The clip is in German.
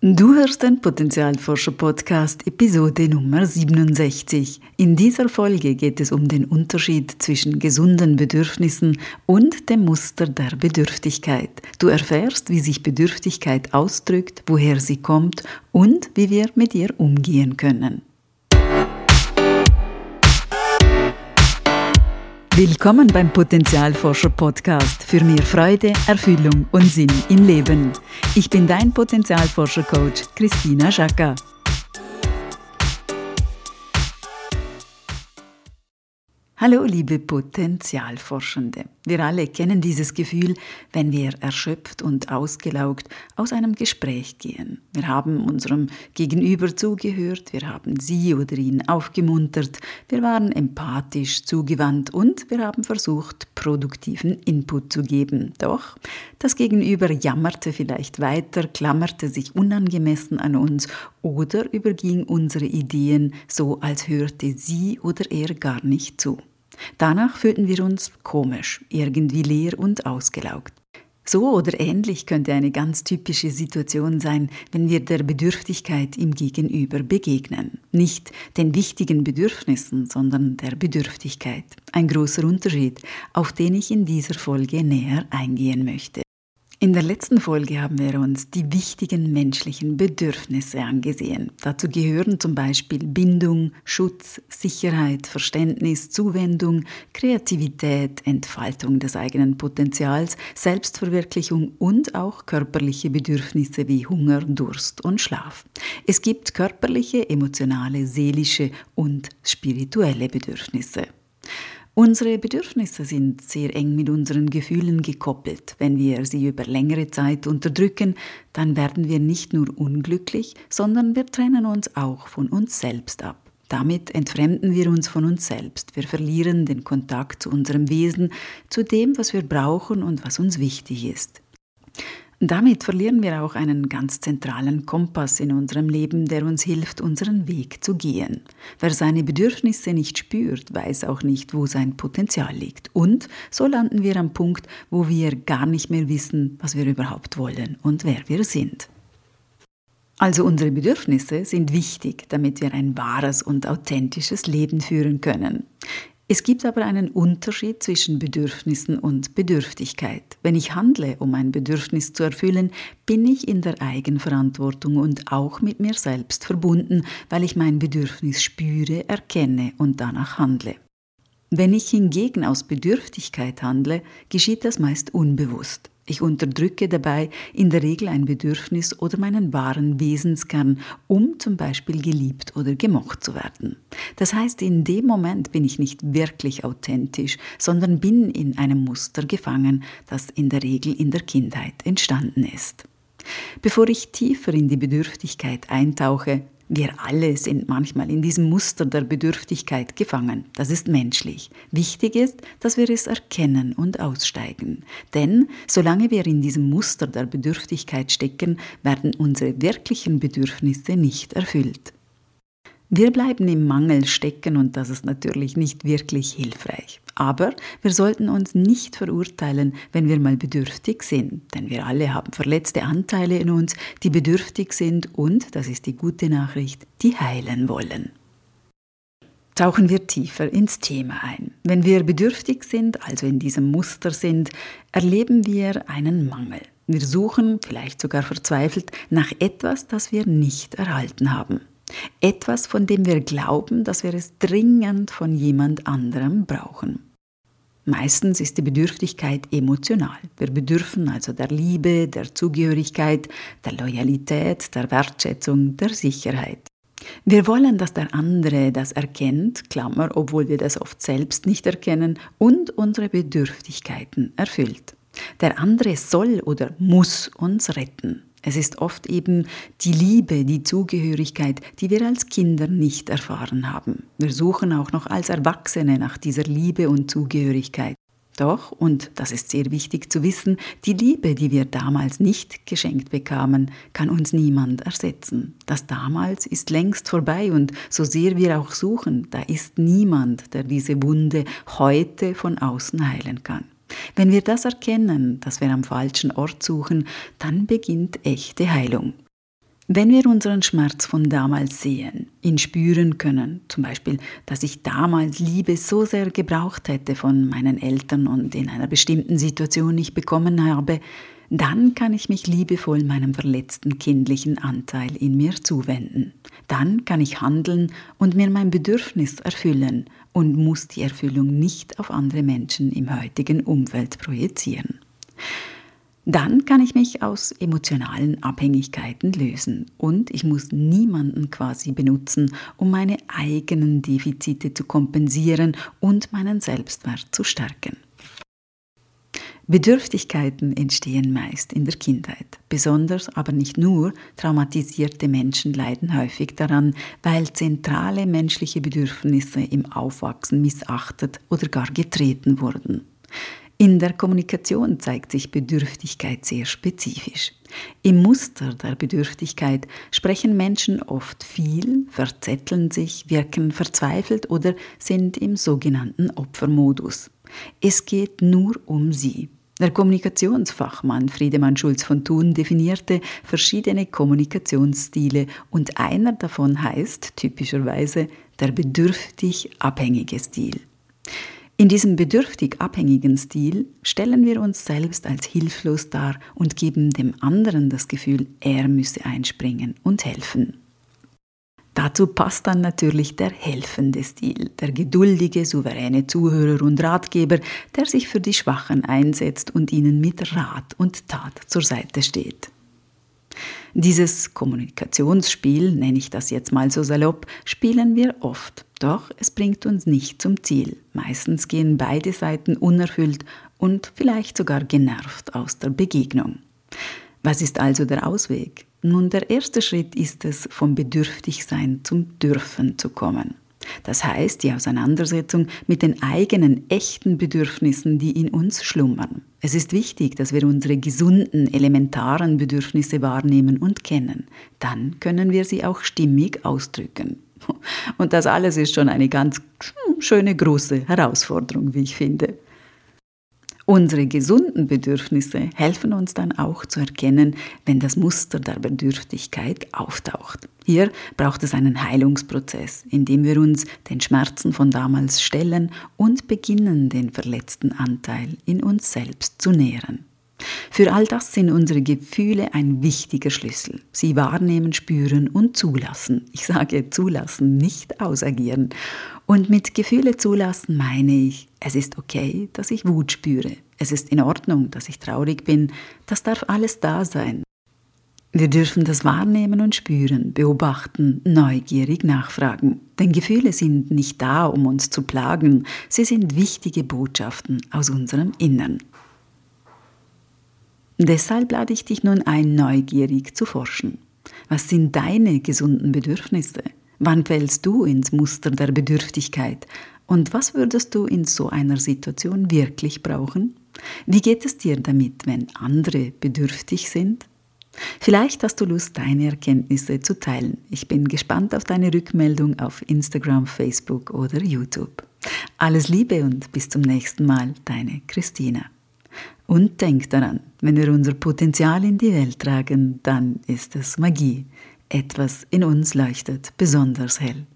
Du hörst den Potenzialforscher Podcast Episode Nummer 67. In dieser Folge geht es um den Unterschied zwischen gesunden Bedürfnissen und dem Muster der Bedürftigkeit. Du erfährst, wie sich Bedürftigkeit ausdrückt, woher sie kommt und wie wir mit ihr umgehen können. Willkommen beim Potenzialforscher Podcast für mehr Freude, Erfüllung und Sinn im Leben. Ich bin dein Potenzialforscher Coach Christina Schaka. Hallo liebe Potenzialforschende. Wir alle kennen dieses Gefühl, wenn wir erschöpft und ausgelaugt aus einem Gespräch gehen. Wir haben unserem Gegenüber zugehört, wir haben sie oder ihn aufgemuntert, wir waren empathisch zugewandt und wir haben versucht, produktiven Input zu geben. Doch das Gegenüber jammerte vielleicht weiter, klammerte sich unangemessen an uns oder überging unsere Ideen so, als hörte sie oder er gar nicht zu. Danach fühlten wir uns komisch, irgendwie leer und ausgelaugt. So oder ähnlich könnte eine ganz typische Situation sein, wenn wir der Bedürftigkeit im Gegenüber begegnen. Nicht den wichtigen Bedürfnissen, sondern der Bedürftigkeit. Ein großer Unterschied, auf den ich in dieser Folge näher eingehen möchte. In der letzten Folge haben wir uns die wichtigen menschlichen Bedürfnisse angesehen. Dazu gehören zum Beispiel Bindung, Schutz, Sicherheit, Verständnis, Zuwendung, Kreativität, Entfaltung des eigenen Potenzials, Selbstverwirklichung und auch körperliche Bedürfnisse wie Hunger, Durst und Schlaf. Es gibt körperliche, emotionale, seelische und spirituelle Bedürfnisse. Unsere Bedürfnisse sind sehr eng mit unseren Gefühlen gekoppelt. Wenn wir sie über längere Zeit unterdrücken, dann werden wir nicht nur unglücklich, sondern wir trennen uns auch von uns selbst ab. Damit entfremden wir uns von uns selbst. Wir verlieren den Kontakt zu unserem Wesen, zu dem, was wir brauchen und was uns wichtig ist. Damit verlieren wir auch einen ganz zentralen Kompass in unserem Leben, der uns hilft, unseren Weg zu gehen. Wer seine Bedürfnisse nicht spürt, weiß auch nicht, wo sein Potenzial liegt. Und so landen wir am Punkt, wo wir gar nicht mehr wissen, was wir überhaupt wollen und wer wir sind. Also unsere Bedürfnisse sind wichtig, damit wir ein wahres und authentisches Leben führen können. Es gibt aber einen Unterschied zwischen Bedürfnissen und Bedürftigkeit. Wenn ich handle, um ein Bedürfnis zu erfüllen, bin ich in der Eigenverantwortung und auch mit mir selbst verbunden, weil ich mein Bedürfnis spüre, erkenne und danach handle. Wenn ich hingegen aus Bedürftigkeit handle, geschieht das meist unbewusst. Ich unterdrücke dabei in der Regel ein Bedürfnis oder meinen wahren Wesenskern, um zum Beispiel geliebt oder gemocht zu werden. Das heißt, in dem Moment bin ich nicht wirklich authentisch, sondern bin in einem Muster gefangen, das in der Regel in der Kindheit entstanden ist. Bevor ich tiefer in die Bedürftigkeit eintauche, wir alle sind manchmal in diesem Muster der Bedürftigkeit gefangen. Das ist menschlich. Wichtig ist, dass wir es erkennen und aussteigen. Denn solange wir in diesem Muster der Bedürftigkeit stecken, werden unsere wirklichen Bedürfnisse nicht erfüllt. Wir bleiben im Mangel stecken und das ist natürlich nicht wirklich hilfreich. Aber wir sollten uns nicht verurteilen, wenn wir mal bedürftig sind, denn wir alle haben verletzte Anteile in uns, die bedürftig sind und, das ist die gute Nachricht, die heilen wollen. Tauchen wir tiefer ins Thema ein. Wenn wir bedürftig sind, also in diesem Muster sind, erleben wir einen Mangel. Wir suchen, vielleicht sogar verzweifelt, nach etwas, das wir nicht erhalten haben. Etwas, von dem wir glauben, dass wir es dringend von jemand anderem brauchen. Meistens ist die Bedürftigkeit emotional. Wir bedürfen also der Liebe, der Zugehörigkeit, der Loyalität, der Wertschätzung, der Sicherheit. Wir wollen, dass der andere das erkennt, Klammer, obwohl wir das oft selbst nicht erkennen, und unsere Bedürftigkeiten erfüllt. Der andere soll oder muss uns retten. Es ist oft eben die Liebe, die Zugehörigkeit, die wir als Kinder nicht erfahren haben. Wir suchen auch noch als Erwachsene nach dieser Liebe und Zugehörigkeit. Doch, und das ist sehr wichtig zu wissen, die Liebe, die wir damals nicht geschenkt bekamen, kann uns niemand ersetzen. Das damals ist längst vorbei und so sehr wir auch suchen, da ist niemand, der diese Wunde heute von außen heilen kann. Wenn wir das erkennen, dass wir am falschen Ort suchen, dann beginnt echte Heilung. Wenn wir unseren Schmerz von damals sehen, ihn spüren können, zum Beispiel, dass ich damals Liebe so sehr gebraucht hätte von meinen Eltern und in einer bestimmten Situation nicht bekommen habe, dann kann ich mich liebevoll meinem verletzten kindlichen Anteil in mir zuwenden. Dann kann ich handeln und mir mein Bedürfnis erfüllen und muss die Erfüllung nicht auf andere Menschen im heutigen Umfeld projizieren. Dann kann ich mich aus emotionalen Abhängigkeiten lösen und ich muss niemanden quasi benutzen, um meine eigenen Defizite zu kompensieren und meinen Selbstwert zu stärken. Bedürftigkeiten entstehen meist in der Kindheit. Besonders, aber nicht nur, traumatisierte Menschen leiden häufig daran, weil zentrale menschliche Bedürfnisse im Aufwachsen missachtet oder gar getreten wurden. In der Kommunikation zeigt sich Bedürftigkeit sehr spezifisch. Im Muster der Bedürftigkeit sprechen Menschen oft viel, verzetteln sich, wirken verzweifelt oder sind im sogenannten Opfermodus. Es geht nur um sie. Der Kommunikationsfachmann Friedemann Schulz von Thun definierte verschiedene Kommunikationsstile und einer davon heißt typischerweise der bedürftig abhängige Stil. In diesem bedürftig abhängigen Stil stellen wir uns selbst als hilflos dar und geben dem anderen das Gefühl, er müsse einspringen und helfen. Dazu passt dann natürlich der helfende Stil, der geduldige, souveräne Zuhörer und Ratgeber, der sich für die Schwachen einsetzt und ihnen mit Rat und Tat zur Seite steht. Dieses Kommunikationsspiel, nenne ich das jetzt mal so salopp, spielen wir oft. Doch es bringt uns nicht zum Ziel. Meistens gehen beide Seiten unerfüllt und vielleicht sogar genervt aus der Begegnung. Was ist also der Ausweg? Nun, der erste Schritt ist es, vom Bedürftigsein zum Dürfen zu kommen. Das heißt die Auseinandersetzung mit den eigenen echten Bedürfnissen, die in uns schlummern. Es ist wichtig, dass wir unsere gesunden, elementaren Bedürfnisse wahrnehmen und kennen. Dann können wir sie auch stimmig ausdrücken. Und das alles ist schon eine ganz schöne große Herausforderung, wie ich finde. Unsere gesunden Bedürfnisse helfen uns dann auch zu erkennen, wenn das Muster der Bedürftigkeit auftaucht. Hier braucht es einen Heilungsprozess, in dem wir uns den Schmerzen von damals stellen und beginnen, den verletzten Anteil in uns selbst zu nähren. Für all das sind unsere Gefühle ein wichtiger Schlüssel. Sie wahrnehmen, spüren und zulassen. Ich sage zulassen, nicht ausagieren. Und mit Gefühle zulassen meine ich, es ist okay, dass ich Wut spüre. Es ist in Ordnung, dass ich traurig bin. Das darf alles da sein. Wir dürfen das wahrnehmen und spüren, beobachten, neugierig nachfragen. Denn Gefühle sind nicht da, um uns zu plagen, sie sind wichtige Botschaften aus unserem Innern. Deshalb lade ich dich nun ein, neugierig zu forschen. Was sind deine gesunden Bedürfnisse? Wann fällst du ins Muster der Bedürftigkeit? Und was würdest du in so einer Situation wirklich brauchen? Wie geht es dir damit, wenn andere bedürftig sind? Vielleicht hast du Lust, deine Erkenntnisse zu teilen. Ich bin gespannt auf deine Rückmeldung auf Instagram, Facebook oder YouTube. Alles Liebe und bis zum nächsten Mal, deine Christina. Und denk daran, wenn wir unser Potenzial in die Welt tragen, dann ist es Magie. Etwas in uns leuchtet besonders hell.